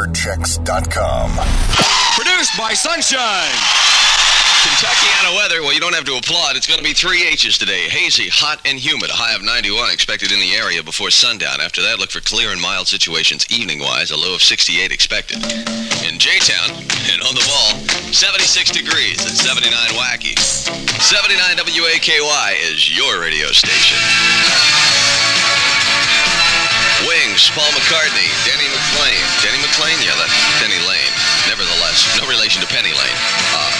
WeatherChecks.com. Produced by Sunshine. Kentuckiana weather, well, you don't have to applaud. It's going to be three H's today. Hazy, hot, and humid. A high of 91 expected in the area before sundown. After that, look for clear and mild situations evening-wise. A low of 68 expected. In J-Town and on the ball, 76 degrees at 79 Wacky. 79 WAKY is your radio station. Wings, Paul McCartney, Denny McLean. Denny McLean? Yeah, that's Denny Laine. Nevertheless, no relation to Penny Lane. Uh,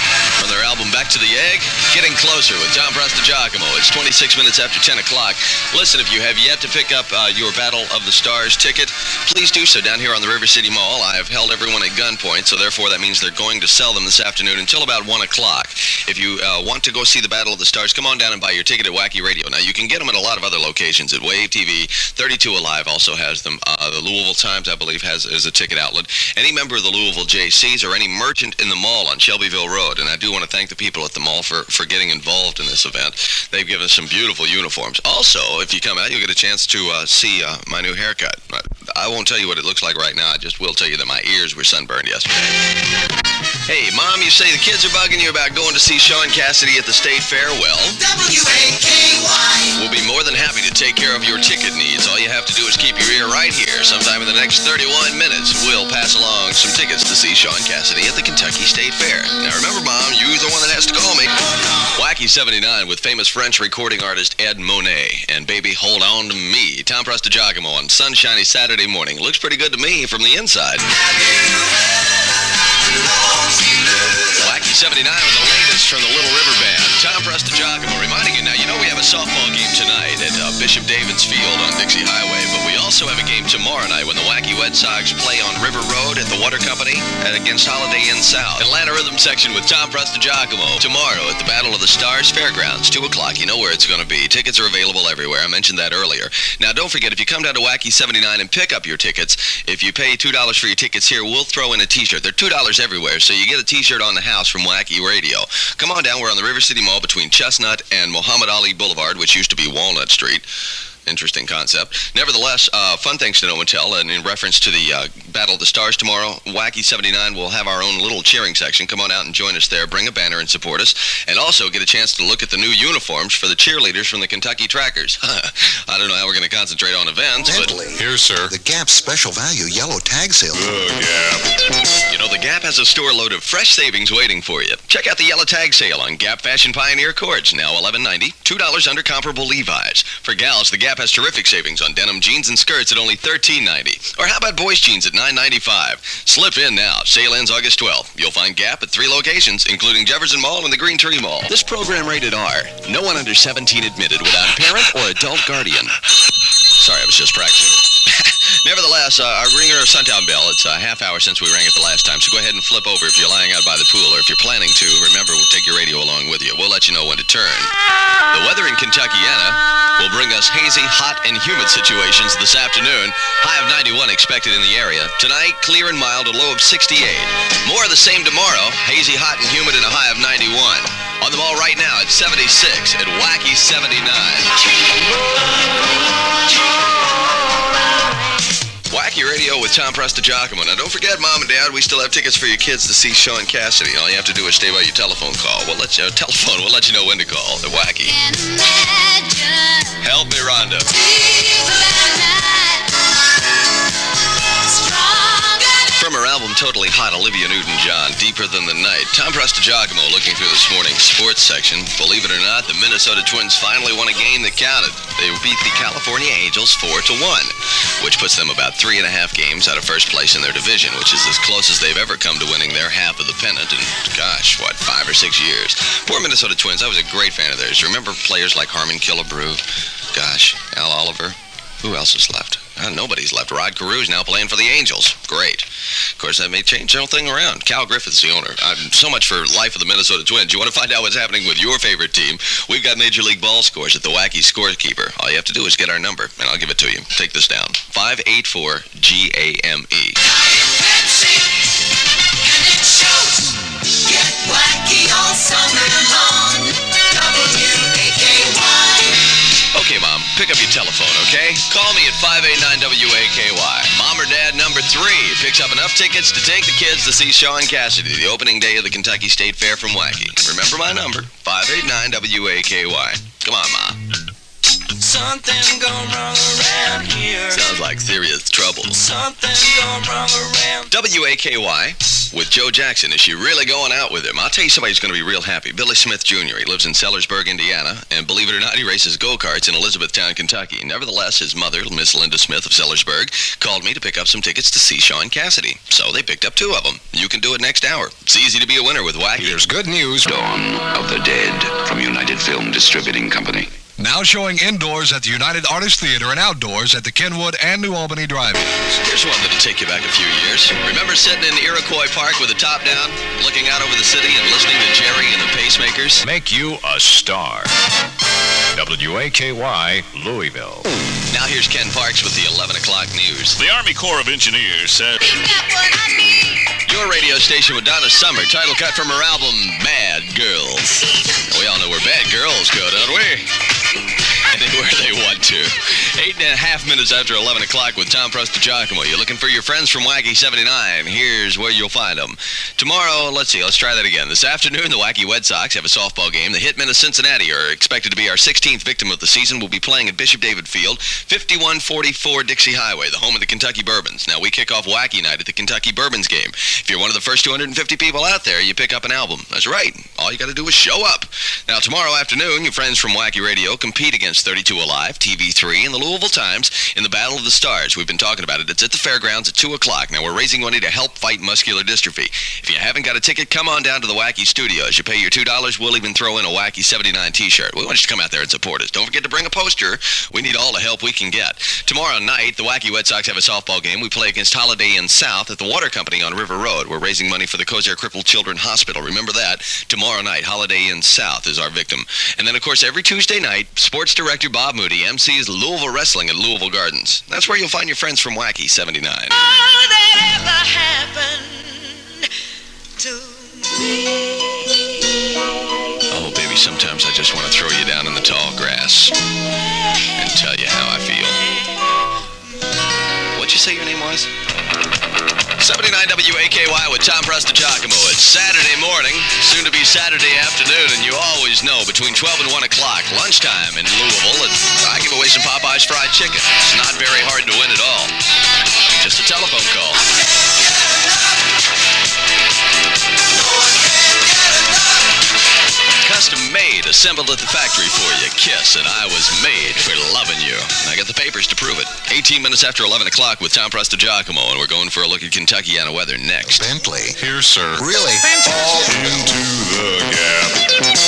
their album Back to the Egg, Getting Closer with Tom Giacomo. It's 26 minutes after 10 o'clock. Listen, if you have yet to pick up uh, your Battle of the Stars ticket, please do so down here on the River City Mall. I have held everyone at gunpoint, so therefore that means they're going to sell them this afternoon until about 1 o'clock. If you uh, want to go see the Battle of the Stars, come on down and buy your ticket at Wacky Radio. Now, you can get them at a lot of other locations at Wave TV. 32 Alive also has them. Uh, the Louisville Times, I believe, has is a ticket outlet. Any member of the Louisville JCs or any merchant in the mall on Shelbyville Road, and I do want to thank the people at the mall for, for getting involved in this event. They've given us some beautiful uniforms. Also, if you come out, you'll get a chance to uh, see uh, my new haircut. I won't tell you what it looks like right now. I just will tell you that my ears were sunburned yesterday. Hey, Mom, you say the kids are bugging you about going to see Shaun Cassidy at the State Fair? Well, W-A-K-Y. we'll be more than happy to take care of your ticket needs. All you have to do is keep your ear right here. Sometime in the next 31 minutes, we'll pass along some tickets to see Shaun Cassidy at the Kentucky State Fair. Now, remember, Mom, you're the one that has Wacky 79 with famous French recording artist Ed Monet and Baby Hold On to Me. Tom Giacomo on sunshiny Saturday morning. Looks pretty good to me from the inside. Wacky 79 with the latest from the Little River Band. Tom Giacomo reminding you now, you know we have a softball game tonight at uh, Bishop David's Field on Dixie Highway, but we also have a game tomorrow night when the Wacky Red Sox play on River Road at the Water Company and against Holiday Inn South. Atlanta Rhythm Section with Tom Giacomo tomorrow at the Battle of the Stars Fairgrounds, 2 o'clock. You know where it's going to be. Tickets are available everywhere. I mentioned that earlier. Now, don't forget, if you come down to Wacky 79 and pick up your tickets, if you pay $2 for your tickets here, we'll throw in a t-shirt. They're $2 everywhere, so you get a t-shirt on the house from Wacky Radio. Come on down. We're on the River City Mall between Chestnut and Muhammad Ali Boulevard, which used to be Walnut Street. Interesting concept. Nevertheless, uh, fun things to know and tell. And in reference to the uh, Battle of the Stars tomorrow, Wacky 79 will have our own little cheering section. Come on out and join us there. Bring a banner and support us. And also get a chance to look at the new uniforms for the cheerleaders from the Kentucky Trackers. I don't know how we're going to concentrate on events, but Here, sir. The Gap special value yellow tag sale. you know, the Gap has a store load of fresh savings waiting for you. Check out the yellow tag sale on Gap Fashion Pioneer Cords, now 11.90, $2 under comparable Levi's. For gals, the Gap has terrific savings on denim jeans and skirts at only $13.90. Or how about boys jeans at $9.95? Slip in now. Sale ends August 12th. You'll find Gap at three locations, including Jefferson Mall and the Green Tree Mall. This program rated R. No one under 17 admitted without parent or adult guardian. Sorry, I was just practicing. Nevertheless, uh, our ringer of Sundown Bell, it's a half hour since we rang it the last time, so go ahead and flip over if you're lying out by the pool, or if you're planning to, remember, we'll take your radio along with you. We'll let you know when to turn. The weather in Kentuckiana will bring us hazy, hot, and humid situations this afternoon. High of 91 expected in the area. Tonight, clear and mild, a low of 68. More of the same tomorrow, hazy, hot, and humid, and a high of 91. On the ball right now at 76 at Wacky 79. Wacky Radio with Tom Giacomo. Now, don't forget, Mom and Dad, we still have tickets for your kids to see Shaun Cassidy. All you have to do is stay by your telephone call. We'll let you, uh, telephone, we'll let you know when to call. The Wacky. Help me, Rhonda. From her album Totally Hot, Olivia Newton-John, Deeper Than the Night. Tom Giacomo looking through this morning's sports section. Believe it or not, the Minnesota Twins finally won a game that counted. They beat the California Angels 4 to 1, which puts them about three and a half games out of first place in their division, which is as close as they've ever come to winning their half of the pennant in, gosh, what, five or six years. Poor Minnesota Twins. I was a great fan of theirs. Remember players like Harmon Killebrew? Gosh, Al Oliver? Who else is left? Nobody's left. Rod Carew's now playing for the Angels. Great. Of course, that may change the whole thing around. Cal Griffith's the owner. Uh, so much for life of the Minnesota Twins. You want to find out what's happening with your favorite team? We've got Major League Ball scores at the Wacky Scorekeeper. All you have to do is get our number, and I'll give it to you. Take this down. 584 Okay? Call me at 589 WAKY. Mom or dad number three picks up enough tickets to take the kids to see Shaun Cassidy, the opening day of the Kentucky State Fair from Wacky. Remember my number, 589 WAKY. Come on, Ma. Something gone wrong around here. Sounds like serious trouble. Something gone wrong around. WAKY with Joe Jackson. Is she really going out with him? I'll tell you somebody who's going to be real happy. Billy Smith Jr. He lives in Sellersburg, Indiana, and believe it or not, he races go-karts in Elizabethtown, Kentucky. Nevertheless, his mother, Miss Linda Smith of Sellersburg, called me to pick up some tickets to see Shaun Cassidy. So they picked up two of them. You can do it next hour. It's easy to be a winner with Wacky. Here's good news. Dawn of the Dead from United Film Distributing Company. Now showing indoors at the United Artists Theater and outdoors at the Kenwood and New Albany drive-ins. Here's one that'll take you back a few years. Remember sitting in Iroquois Park with the top down, looking out over the city and listening to Gerry and the Pacemakers? Make you a star. WAKY, Louisville. Now here's Ken Parks with the 11 o'clock news. The Army Corps of Engineers said Your radio station with Donna Summer, title cut from her album Bad Girls. We all know where bad girls go, don't we? Thank you. Anywhere they want to. Eight and a half minutes after 11 o'clock with Tom Giacomo. You're looking for your friends from Wacky 79. Here's where you'll find them. Tomorrow, let's see, let's try that again. This afternoon, the Wacky Red Sox have a softball game. The Hitmen of Cincinnati are expected to be our 16th victim of the season. We'll be playing at Bishop David Field, 5144 Dixie Highway, the home of the Kentucky Bourbons. Now, we kick off Wacky Night at the Kentucky Bourbons game. If you're one of the first 250 people out there, you pick up an album. That's right. All you got to do is show up. Now, tomorrow afternoon, your friends from Wacky Radio compete against 32 Alive, TV3, and the Louisville Times in the Battle of the Stars. We've been talking about it. It's at the fairgrounds at 2 o'clock. Now, we're raising money to help fight muscular dystrophy. If you haven't got a ticket, come on down to the Wacky Studios. You pay your $2, we'll even throw in a Wacky 79 t-shirt. We want you to come out there and support us. Don't forget to bring a poster. We need all the help we can get. Tomorrow night, the Wacky Red Sox have a softball game. We play against Holiday Inn South at the Water Company on River Road. We're raising money for the Kosair Crippled Children Hospital. Remember that. Tomorrow night, Holiday Inn South is our victim. And then, of course, every Tuesday night, sports director Bob Moody MCs Louisville Wrestling at Louisville Gardens. That's where you'll find your friends from Wacky 79. All that ever happened to me. Oh, baby, sometimes I just want to throw you down in the tall grass and tell you how I feel. What'd you say your name was? 79 WAKY with Tom Giacomo. It's Saturday morning, soon to be Saturday afternoon, and you always know between 12 and 1 o'clock, lunchtime in Louisville, and I give away some Popeye's fried chicken. It's not very hard to win at all. Just a telephone call. Made, assembled at the factory for you. Kiss, and I was made for loving you. And I got the papers to prove it. 18 minutes after 11 o'clock with Tom Giacomo, and we're going for a look at Kentucky Kentuckiana weather next. Bentley. Here, sir. Really? Into the gap.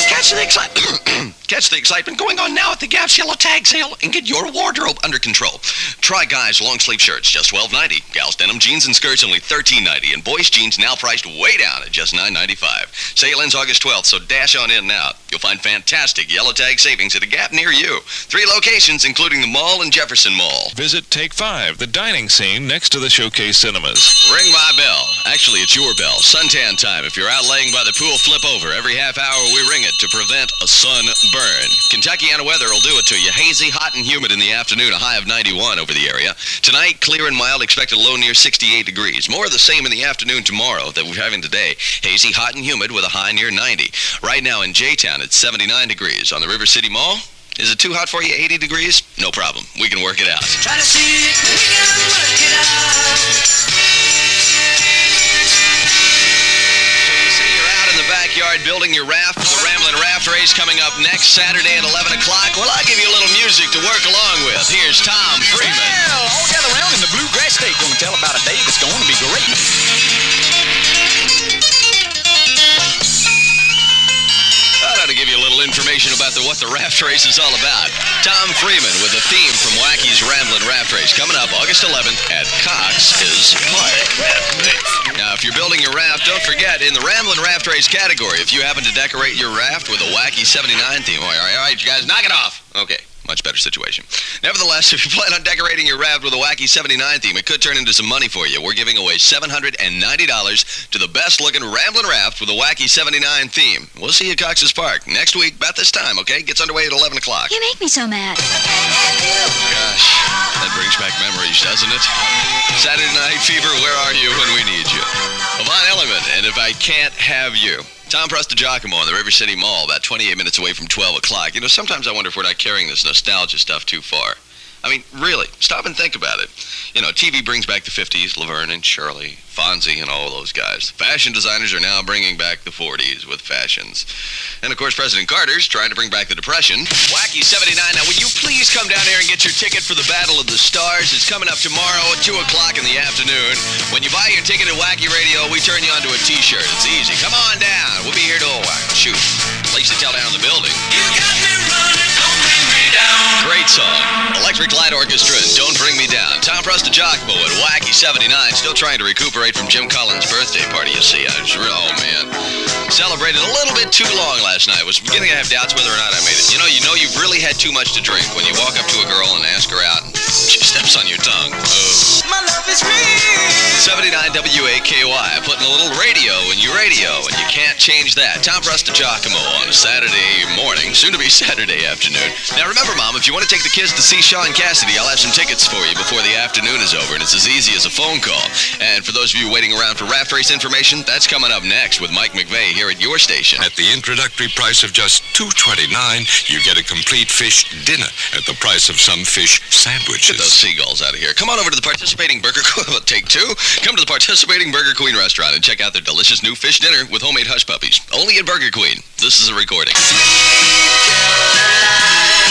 Catch the excitement. Catch the excitement going on now at the Gap's Yellow Tag Sale and get your wardrobe under control. Try guys' long sleeve shirts just $12.90. Gals denim jeans and skirts only $13.90. And boys jeans now priced way down at just $9.95. Sale ends August 12th, so dash on in now. You'll find fantastic Yellow Tag savings at a Gap near you. Three locations, including the mall and Jefferson Mall. Visit Take 5, the dining scene next to the Showcase Cinemas. Ring my bell. Actually, it's your bell. Suntan time. If you're out laying by the pool, flip over. Every half hour, we ring it to prevent a sun burn. Kentuckiana weather will do it to you. Hazy, hot, and humid in the afternoon, a high of 91 over the area. Tonight, clear and mild, expected low near 68 degrees. More of the same in the afternoon tomorrow that we're having today. Hazy, hot, and humid with a high near 90. Right now in J-Town, it's 79 degrees. On the River City Mall, is it too hot for you, 80 degrees? No problem. We can work it out. Try to see it, we can work it out. Backyard building your raft the Ramblin' Raft Race coming up next Saturday at 11 o'clock. Well, I'll give you a little music to work along with. Here's Tom Freeman. Well, all gather around in the bluegrass state. Gonna tell about a day that's going to be great. Information about the, what the raft race is all about. Tom Freeman with a theme from Wacky's Ramblin' Raft Race coming up August 11th at Cox's Park. Now, if you're building your raft, don't forget in the Ramblin' Raft Race category, if you happen to decorate your raft with a Wacky 79 theme, all right, all right, you guys, knock it off. Okay. Much better situation. Nevertheless, if you plan on decorating your raft with a wacky 79 theme, it could turn into some money for you. We're giving away $790 to the best looking Ramblin' Raft with a wacky 79 theme. We'll see you at Cox's Park next week, about this time, okay? Gets underway at 11 o'clock. You make me so mad. Gosh, that brings back memories, doesn't it? Saturday Night Fever, where are you when we need you? Yvonne Elliman, and if I can't have you. Tom Prestigiacomo in the River City Mall, about 28 minutes away from 12 o'clock. You know, sometimes I wonder if we're not carrying this nostalgia stuff too far. I mean, really, stop and think about it. You know, TV brings back the 50s, Laverne and Shirley, Fonzie, and all those guys. Fashion designers are now bringing back the 40s with fashions. And of course, President Carter's trying to bring back the Depression. Wacky 79. Now, will you please come down here and get your ticket for the Battle of the Stars? It's coming up tomorrow at 2 o'clock in the afternoon. When you buy your ticket at Wacky Radio, we turn you onto a t-shirt. It's easy. Come on down. We'll be here till, shoot, place to tell down in the building. You got me Great song. Electric Light Orchestra and Don't Bring Me Down. Tom Prestigiacomo at Wacky 79, still trying to recuperate from Jim Collins' birthday party, you see. I was real, oh man. Celebrated a little bit too long last night. Was beginning to have doubts whether or not I made it. You know, you know you've really had too much to drink when you walk up to a girl and ask her out and she steps on your tongue. Oh. My love is real. 79 WAKY, putting a little radio in your radio, and you can't change that. Tom Prestigiacomo on a Saturday morning, soon to be Saturday afternoon. Now remember, Mom, if you want to take the kids to see Shaun Cassidy, I'll have some tickets for you before the afternoon is over, and it's as easy as a phone call. And for those of you waiting around for raft race information, that's coming up next with Mike McVeigh here at your station. At the introductory price of just $2.29, you get a complete fish dinner at the price of some fish sandwiches. Get those seagulls out of here. Come on over to the participating Burger Queen. Take two. Come to the participating Burger Queen restaurant and check out their delicious new fish dinner with homemade hush puppies. Only at Burger Queen. This is a recording.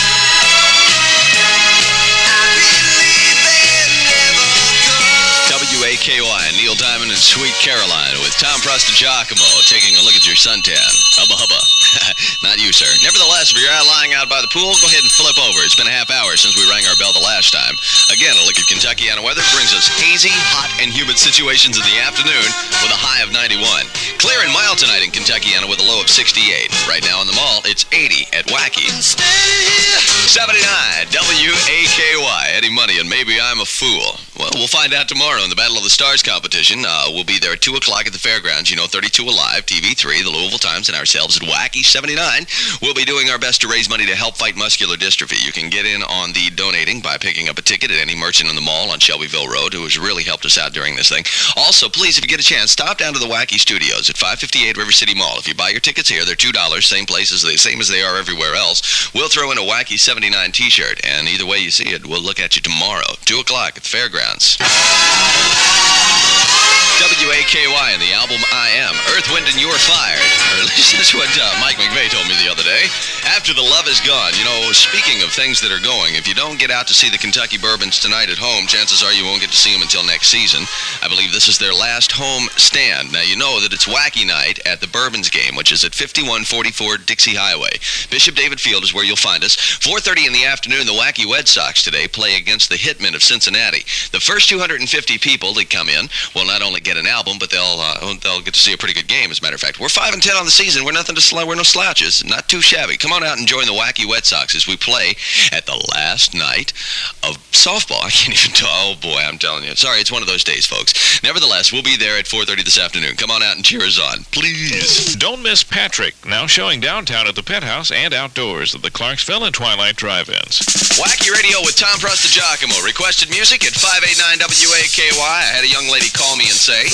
WAKY, Sweet Caroline with Tom Prestigiacomo taking a look at your suntan. Hubba hubba. Not you, sir. Nevertheless, if you're out lying out by the pool, go ahead and flip over. It's been a half hour since we rang our bell the last time. Again, a look at Kentuckiana weather brings us hazy, hot, and humid situations in the afternoon with a high of 91. Clear and mild tonight in Kentuckiana with a low of 68. Right now in the mall, it's 80 at Wacky. 79 WAKY. Eddie Money and Maybe I'm a Fool. Well, we'll find out tomorrow in the Battle of the Stars competition. Uh, we'll be there at 2 o'clock at the fairgrounds. You know, 32 Alive, TV3, the Louisville Times, and ourselves at Wacky 79. We'll be doing our best to raise money to help fight muscular dystrophy. You can get in on the donating by picking up a ticket at any merchant in the mall on Shelbyville Road who has really helped us out during this thing. Also, please, if you get a chance, stop down to the Wacky Studios at 558 River City Mall. If you buy your tickets here, they're $2, same place as they, same as they are everywhere else. We'll throw in a Wacky 79 t-shirt, and either way you see it, we'll look at you tomorrow, 2 o'clock at the fairgrounds sense. WAKY and the album I Am. Earth, Wind, and You're Fired. Or at least that's what uh, Mike McVeigh told me the other day. After the love is gone, you know, speaking of things that are going, if you don't get out to see the Kentucky Bourbons tonight at home, chances are you won't get to see them until next season. I believe this is their last home stand. Now, you know that it's Wacky Night at the Bourbons game, which is at 5144 Dixie Highway. Bishop David Field is where you'll find us. 4.30 in the afternoon, the Wacky Red Sox today play against the Hitmen of Cincinnati. The first 250 people that come in will not only get an album, but they'll uh, they'll get to see a pretty good game. As a matter of fact, we're five and ten on the season. We're nothing to sl- we're no slouches. Not too shabby. Come on out and join the wacky Wet Sox as we play at the last night of softball. I can't even tell. Oh boy, I'm telling you. Sorry, it's one of those days, folks. Nevertheless, we'll be there at 4:30 this afternoon. Come on out and cheer us on, please. Don't miss Patrick, now showing downtown at the Penthouse and outdoors at the Clarksville and Twilight Drive-Ins. Wacky Radio with Tom Prestigiacomo. Requested music at 589 WAKY. I had a young lady call me and say,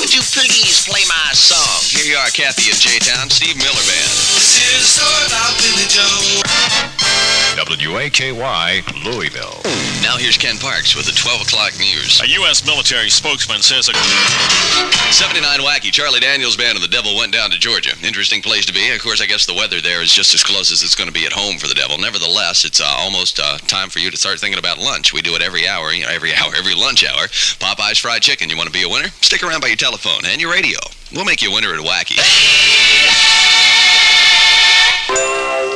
Would you please play my song? Here you are, Kathy of J-Town, Steve Miller Band. This is a story about Billy Joe. WAKY, Louisville. Now here's Ken Parks with the 12 o'clock news. A U.S. military spokesman says a 79 Wacky, Charlie Daniels Band, and the Devil went down to Georgia. Interesting place to be. Of course, I guess the weather there is just as close as it's going to be at home for the Devil. Nevertheless, it's uh, almost uh, time for you to start thinking about lunch. We do it every hour, you know, every hour, every lunch hour. Popeye's Fried Chicken. You want to be a winner? Stick around by your telephone and your radio. We'll make you a winner at Wacky.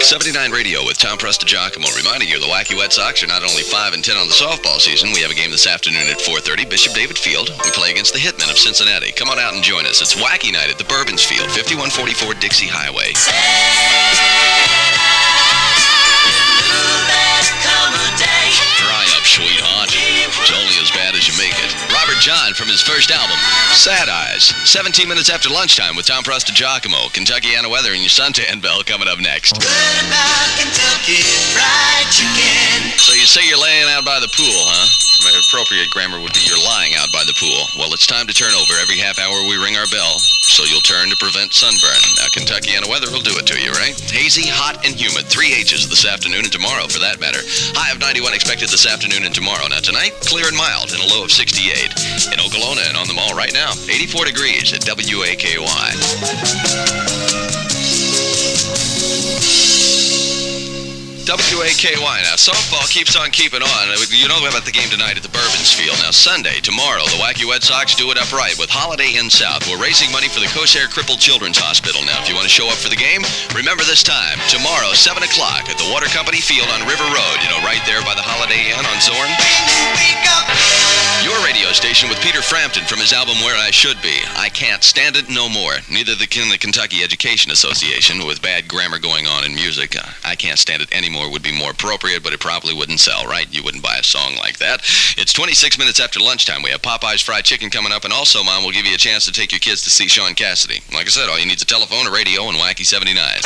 79 Radio with Tom Prestigiacomo reminding you the Wacky Red Sox are not only 5 and 10 on the softball season. We have a game this afternoon at 4:30, Bishop David Field. We play against the Hitmen of Cincinnati. Come on out and join us. It's Wacky Night at the Bourbons Field, 5144 Dixie Highway. Dry up, sweetheart. It's only as bad as you make it. Robert John from his first album, Sad Eyes. 17 minutes after lunchtime with Tom Prestigiacomo. Kentuckiana weather and your suntan bell coming up next. Kentucky Fried Chicken? So you say you're laying out by the pool, huh? Appropriate grammar would be you're lying out by the pool. Well, it's time to turn over. Every half hour we ring our bell, so you'll turn to prevent sunburn. Now, Kentuckiana weather will do it to you, right? Hazy, hot, and humid. Three H's this afternoon and tomorrow, for that matter. High of 91 expected this afternoon and tomorrow. Now, tonight, clear and mild, and a low of 68. In Okolona and on the mall right now, 84 degrees at WAKY. WAKY. Now, softball keeps on keeping on. You know about the game tonight at the Bourbons Field. Now, Sunday, tomorrow, the Wacky Red Sox do it upright with Holiday Inn South. We're raising money for the Kosair Crippled Children's Hospital. Now, if you want to show up for the game, remember this time, tomorrow, 7 o'clock at the Water Company Field on River Road. You know, right there by the Holiday Inn on Zorn. Your radio station with Peter Frampton from his album Where I Should Be. I can't stand it no more. Neither can the Kentucky Education Association with bad grammar going on in music. I can't stand it anymore would be more appropriate, but it probably wouldn't sell, right? You wouldn't buy a song like that. It's 26 minutes after lunchtime. We have Popeye's Fried Chicken coming up, and also, Mom, we'll give you a chance to take your kids to see Shaun Cassidy. Like I said, all you need is a telephone, a radio, and Wacky 79.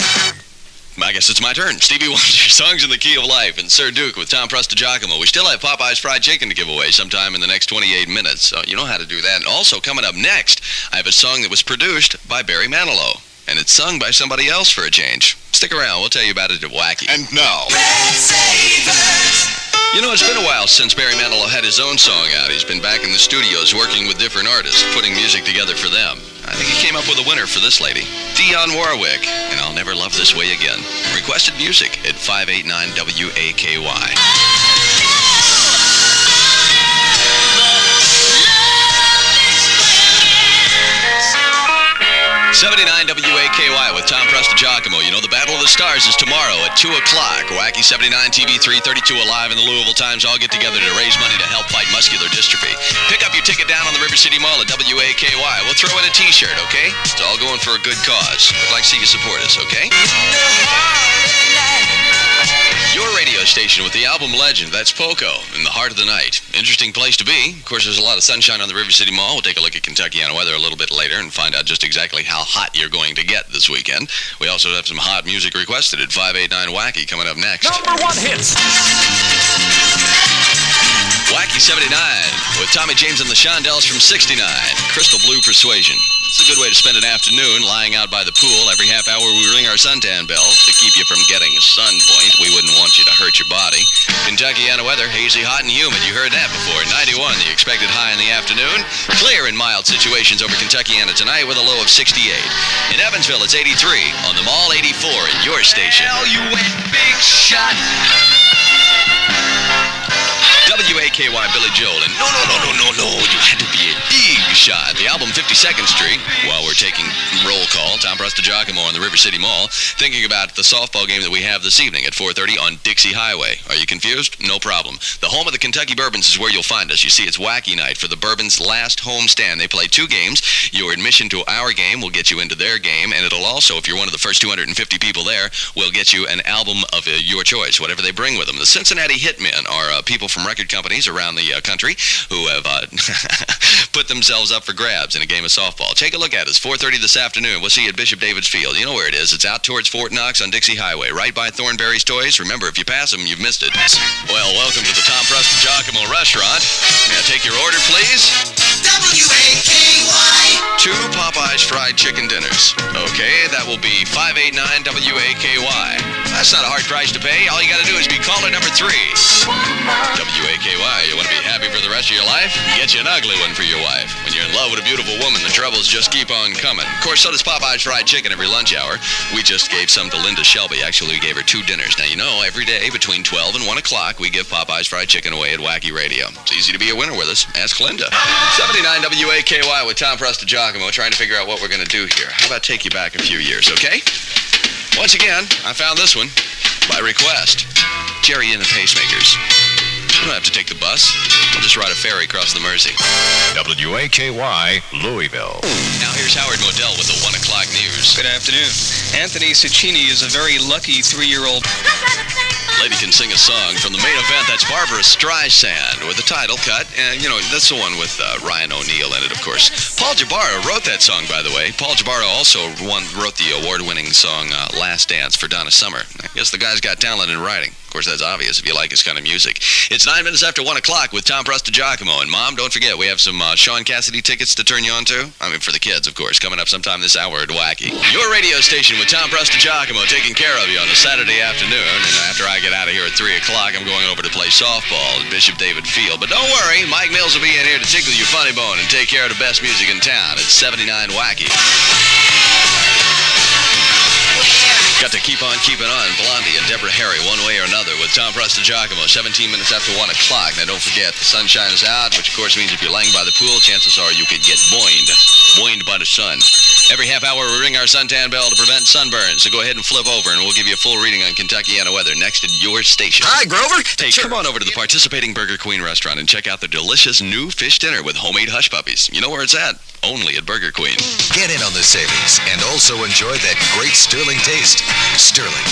I guess it's my turn. Stevie Wonder, Songs in the Key of Life, and Sir Duke with Tom Prestigiacomo. We still have Popeye's Fried Chicken to give away sometime in the next 28 minutes. So you know how to do that. And also, coming up next, I have a song that was produced by Barry Manilow. And it's sung by somebody else for a change. Stick around, we'll tell you about it at Wacky. And now, You know, it's been a while since Barry Manilow had his own song out. He's been back in the studios working with different artists, putting music together for them. I think he came up with a winner for this lady, Dionne Warwick, and I'll Never Love This Way Again. Requested music at 589 WAKY. Stars is tomorrow at 2 o'clock. Wacky 79 TV 332 Alive and the Louisville Times all get together to raise money to help fight muscular dystrophy. Pick up your ticket down on the River City Mall at WAKY. We'll throw in a t shirt, okay? It's all going for a good cause. We'd like to see you support us, okay? Your radio station with the album legend, that's Poco, in the heart of the night. Interesting place to be. Of course, there's a lot of sunshine on the River City Mall. We'll take a look at Kentucky Kentuckiana weather a little bit later and find out just exactly how hot you're going to get this weekend. We also have some hot music requested at 589 Wacky coming up next. Number one hits. Wacky 79 with Tommy James and the Shondells from 69. Crystal Blue Persuasion. It's a good way to spend an afternoon lying out by the pool. Every half hour we ring our suntan bell to keep you from getting sun point. We wouldn't want you to hurt your body. Kentuckiana weather, hazy, hot, and humid. You heard that before. 91, the expected high in the afternoon. Clear and mild situations over Kentuckiana tonight with a low of 68. In Evansville, it's 83. On the Mall, 84 in your station. Hell, you went big shot. WAKY Billy Joel. And no, no, no, no, no, no. You had to be a big shot. The album 52nd Street, while we're taking roll call, Tom Prestigiacomo on the River City Mall, thinking about the softball game that we have this evening at 4.30 on Dixie Highway. Are you confused? No problem. The home of the Kentucky Bourbons is where you'll find us. You see, it's wacky night for the Bourbons' last home stand. They play two games. Your admission to our game will get you into their game, and it'll also, if you're one of the first 250 people there, will get you an album of uh, your choice, whatever they bring with them. The Cincinnati Hitmen are uh, people from record companies around the uh, country who have uh, put themselves up for grabs in a game of softball. Take a look at us. 4:30 this afternoon. We'll see you at Bishop David's Field. You know where it is. It's out towards Fort Knox on Dixie Highway, right by Thornberry's Toys. Remember, if you pass them, you've missed it. Well, welcome to the Tom Prestigiacomo Restaurant. I take your order, please? W-A-K-Y. Two Popeyes fried chicken dinners. Okay, that will be 589 WAKY. That's not a hard price to pay. All you got to do is be caller number three. WAKY, you want to be happy for the rest of your life? Get you an ugly one for your wife. When you're in love with a beautiful woman, the troubles just keep on coming. Of course, so does Popeye's fried chicken every lunch hour. We just gave some to Linda Shelby. Actually, we gave her two dinners. Now, you know, every day between 12 and 1 o'clock, we give Popeye's fried chicken away at Wacky Radio. It's easy to be a winner with us. Ask Linda. 79 WAKY with Tom Prestigiacomo trying to figure out what we're going to do here. How about take you back a few years, okay? Once again, I found this one by request. Gerry and the Pacemakers. You don't have to take the bus. We'll just ride a ferry across the Mersey. WAKY, Louisville. Now here's Howard Modell with the 1 o'clock news. Good afternoon. Anthony Ciccini is a very lucky three-year-old. Lady can sing a song from the main event. That's Barbra Streisand with the title cut. And, you know, that's the one with uh, Ryan O'Neal in it, of course. Paul Jabara wrote that song, by the way. Paul Jabara also won, wrote the award winning song uh, Last Dance for Donna Summer. I guess the guy's got talent in writing. Course, that's obvious if you like his kind of music. It's nine minutes after one o'clock with Tom Giacomo. And, Mom, don't forget, we have some uh, Shaun Cassidy tickets to turn you on to. I mean, for the kids, of course, coming up sometime this hour at Wacky. Your radio station with Tom Giacomo taking care of you on a Saturday afternoon. And after I get out of here at 3 o'clock, I'm going over to play softball at Bishop David Field. But don't worry, Mike Mills will be in here to tickle your funny bone and take care of the best music in town. It's 79 Wacky. Got to keep on keeping on. Blondie and Deborah Harry, one way or another, with Tom Giacomo, 17 minutes after 1 o'clock. Now, don't forget, the sunshine is out, which, of course, means if you're laying by the pool, chances are you could get boined. Boined by the sun. Every half hour, we ring our suntan bell to prevent sunburn. So go ahead and flip over, and we'll give you a full reading on Kentuckiana weather next at your station. Hi, Grover. Hey, come on over to the participating Burger Queen restaurant and check out the delicious new fish dinner with homemade hush puppies. You know where it's at? Only at Burger Queen. Get in on the savings and also enjoy that great Sterling taste. Sterling.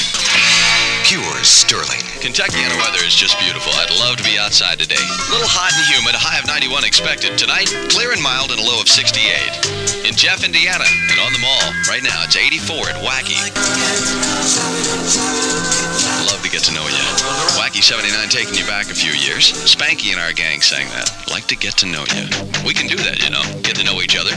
Pure Sterling. Kentucky Kentuckiana weather is just beautiful. I'd love to be outside today. A little hot and humid, a high of 91 expected. Tonight, clear and mild and a low of 68. In Jeff, Indiana, and on the mall, right now, it's 84 at Wacky. Love to get to know you. Wacky 79 taking you back a few years. Spanky and our gang sang that. Like to get to know you. We can do that, you know. Get to know each other.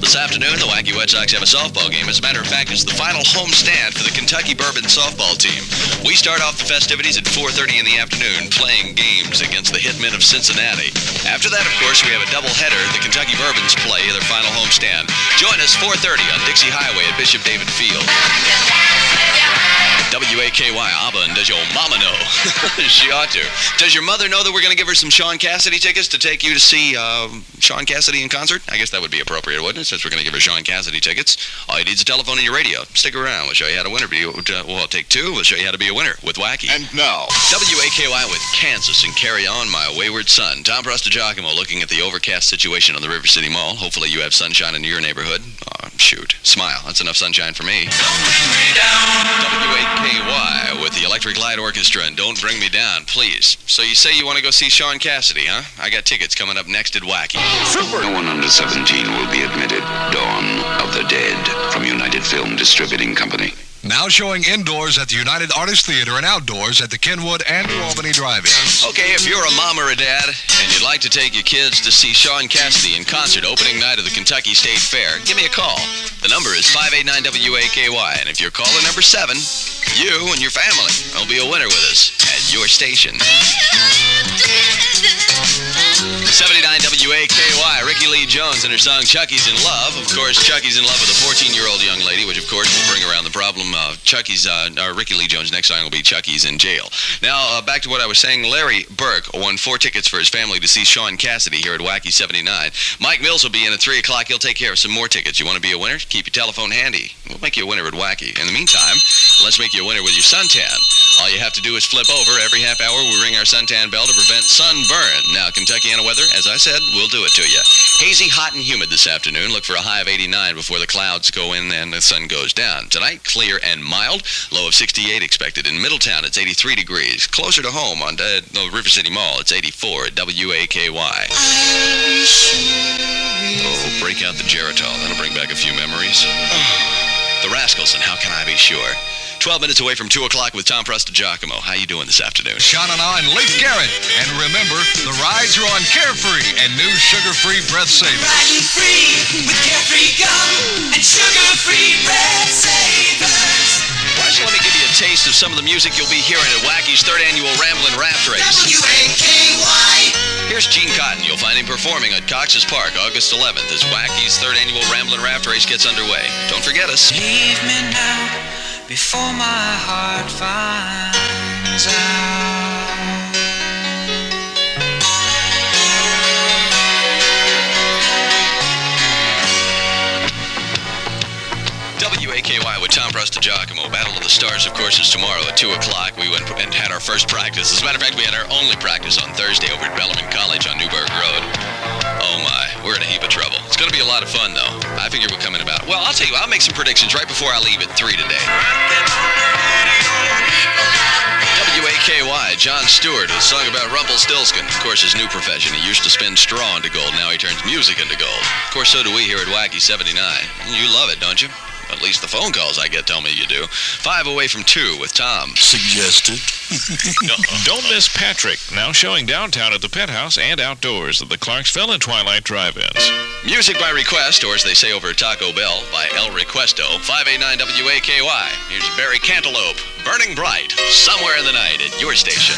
This afternoon, the Wacky Red Sox have a softball game. As a matter of fact, it's the final home stand for the Kentucky Bourbon softball team. We start off the festivities at 4.30 in the afternoon playing games against the Hitmen of Cincinnati. After that, of course, we have a doubleheader. The Kentucky Bourbons play their final home stand. Join us 4.30 on Dixie Highway at Bishop David Field. W-A-K-Y, Abba, and does your mama know? she ought to. Does your mother know that we're going to give her some Shaun Cassidy tickets to take you to see uh, Shaun Cassidy in concert? I guess that would be appropriate, wouldn't it, since we're going to give her Shaun Cassidy tickets? All you need is a telephone and your radio. Stick around. We'll show you how to win her. Be, uh, well, take two. We'll show you how to be a winner with Wacky. And now, W-A-K-Y with Kansas and Carry On, My Wayward Son. Tom Giacomo looking at the overcast situation on the River City Mall. Hopefully you have sunshine in your neighborhood. Oh, shoot. Smile. That's enough sunshine for me. W-A-K-Y with the Electric Light Orchestra and Don't Bring Me Down, please. So you say you want to go see Shaun Cassidy, huh? I got tickets coming up next at Wacky. No one under 17 will be admitted. Dawn of the Dead from United Film Distributing Company. Now showing indoors at the United Artists Theater and outdoors at the Kenwood and New Albany Drive-In. Okay, if you're a mom or a dad and you'd like to take your kids to see Shaun Cassidy in concert opening night of the Kentucky State Fair, give me a call. The number is 589-WAKY, and if you're caller number seven, you and your family will be a winner with us at your station. 79 WAKY, Rickie Lee Jones and her song Chucky's in Love. Of course, Chucky's in love with a 14-year-old young lady, which of course will bring around the problem of Chucky's, uh, or Rickie Lee Jones' next song will be Chucky's in jail. Now, uh, back to what I was saying. Larry Burke won four tickets for his family to see Shaun Cassidy here at Wacky 79. Mike Mills will be in at 3 o'clock. He'll take care of some more tickets. You want to be a winner? Keep your telephone handy. We'll make you a winner at Wacky. In the meantime, let's make you a winner with your suntan. All you have to do is flip over. Every half hour, we ring our suntan bell to prevent sunburn. Now, Kentuckiana weather, as I said, we'll do it to you. Hazy, hot, and humid this afternoon. Look for a high of 89 before the clouds go in and the sun goes down. Tonight, clear and mild. Low of 68 expected. In Middletown, it's 83 degrees. Closer to home on uh, River City Mall, it's 84 at WAKY. Oh, break out the Geritol. That'll bring back a few memories. the Rascals, and how can I be sure? 12 minutes away from 2 o'clock with Tom Giacomo. How are you doing this afternoon? Sean and I and Leif Garrett. And remember, the rides are on Carefree and new sugar-free breath savers. Riding free with carefree gum and sugar-free bread savers. Why don't you let me give you a taste of some of the music you'll be hearing at Wacky's third annual Ramblin' Raft Race. W-A-K-Y. Here's Gene Cotton. You'll find him performing at Cox's Park August 11th as Wacky's third annual Ramblin' Raft Race gets underway. Don't forget us. Leave me now before my heart finds out. WAKY with Tom Giacomo. Battle of the Stars, of course, is tomorrow at 2 o'clock. We went and had our first practice. As a matter of fact, we had our only practice on Thursday over at Bellarmine College on Newburgh Road. We're in a heap of trouble. It's going to be a lot of fun, though. I figure we're coming about. Well, I'll tell you, I'll make some predictions right before I leave at 3 today. WAKY, John Stewart, a song about Rumpelstiltskin. Of course, his new profession. He used to spin straw into gold. Now he turns music into gold. Of course, so do we here at Wacky 79. You love it, don't you? At least the phone calls I get tell me you do. Five away from two with Tom. Suggested. Don't miss Patrick, now showing downtown at the Penthouse and outdoors at the Clarksville and Twilight Drive-Ins. Music by request, or as they say over Taco Bell, by El Requesto. 589 WAKY. Here's Barry Cantaloupe, Burning Bright, somewhere in the night at your station.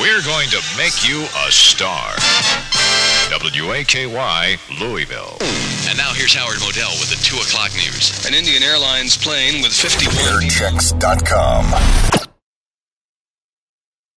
We're going to make you a star. WAKY, Louisville. And now here's Howard Modell with the 2 o'clock news. An Indian Airlines plane with 51. Airchecks.com.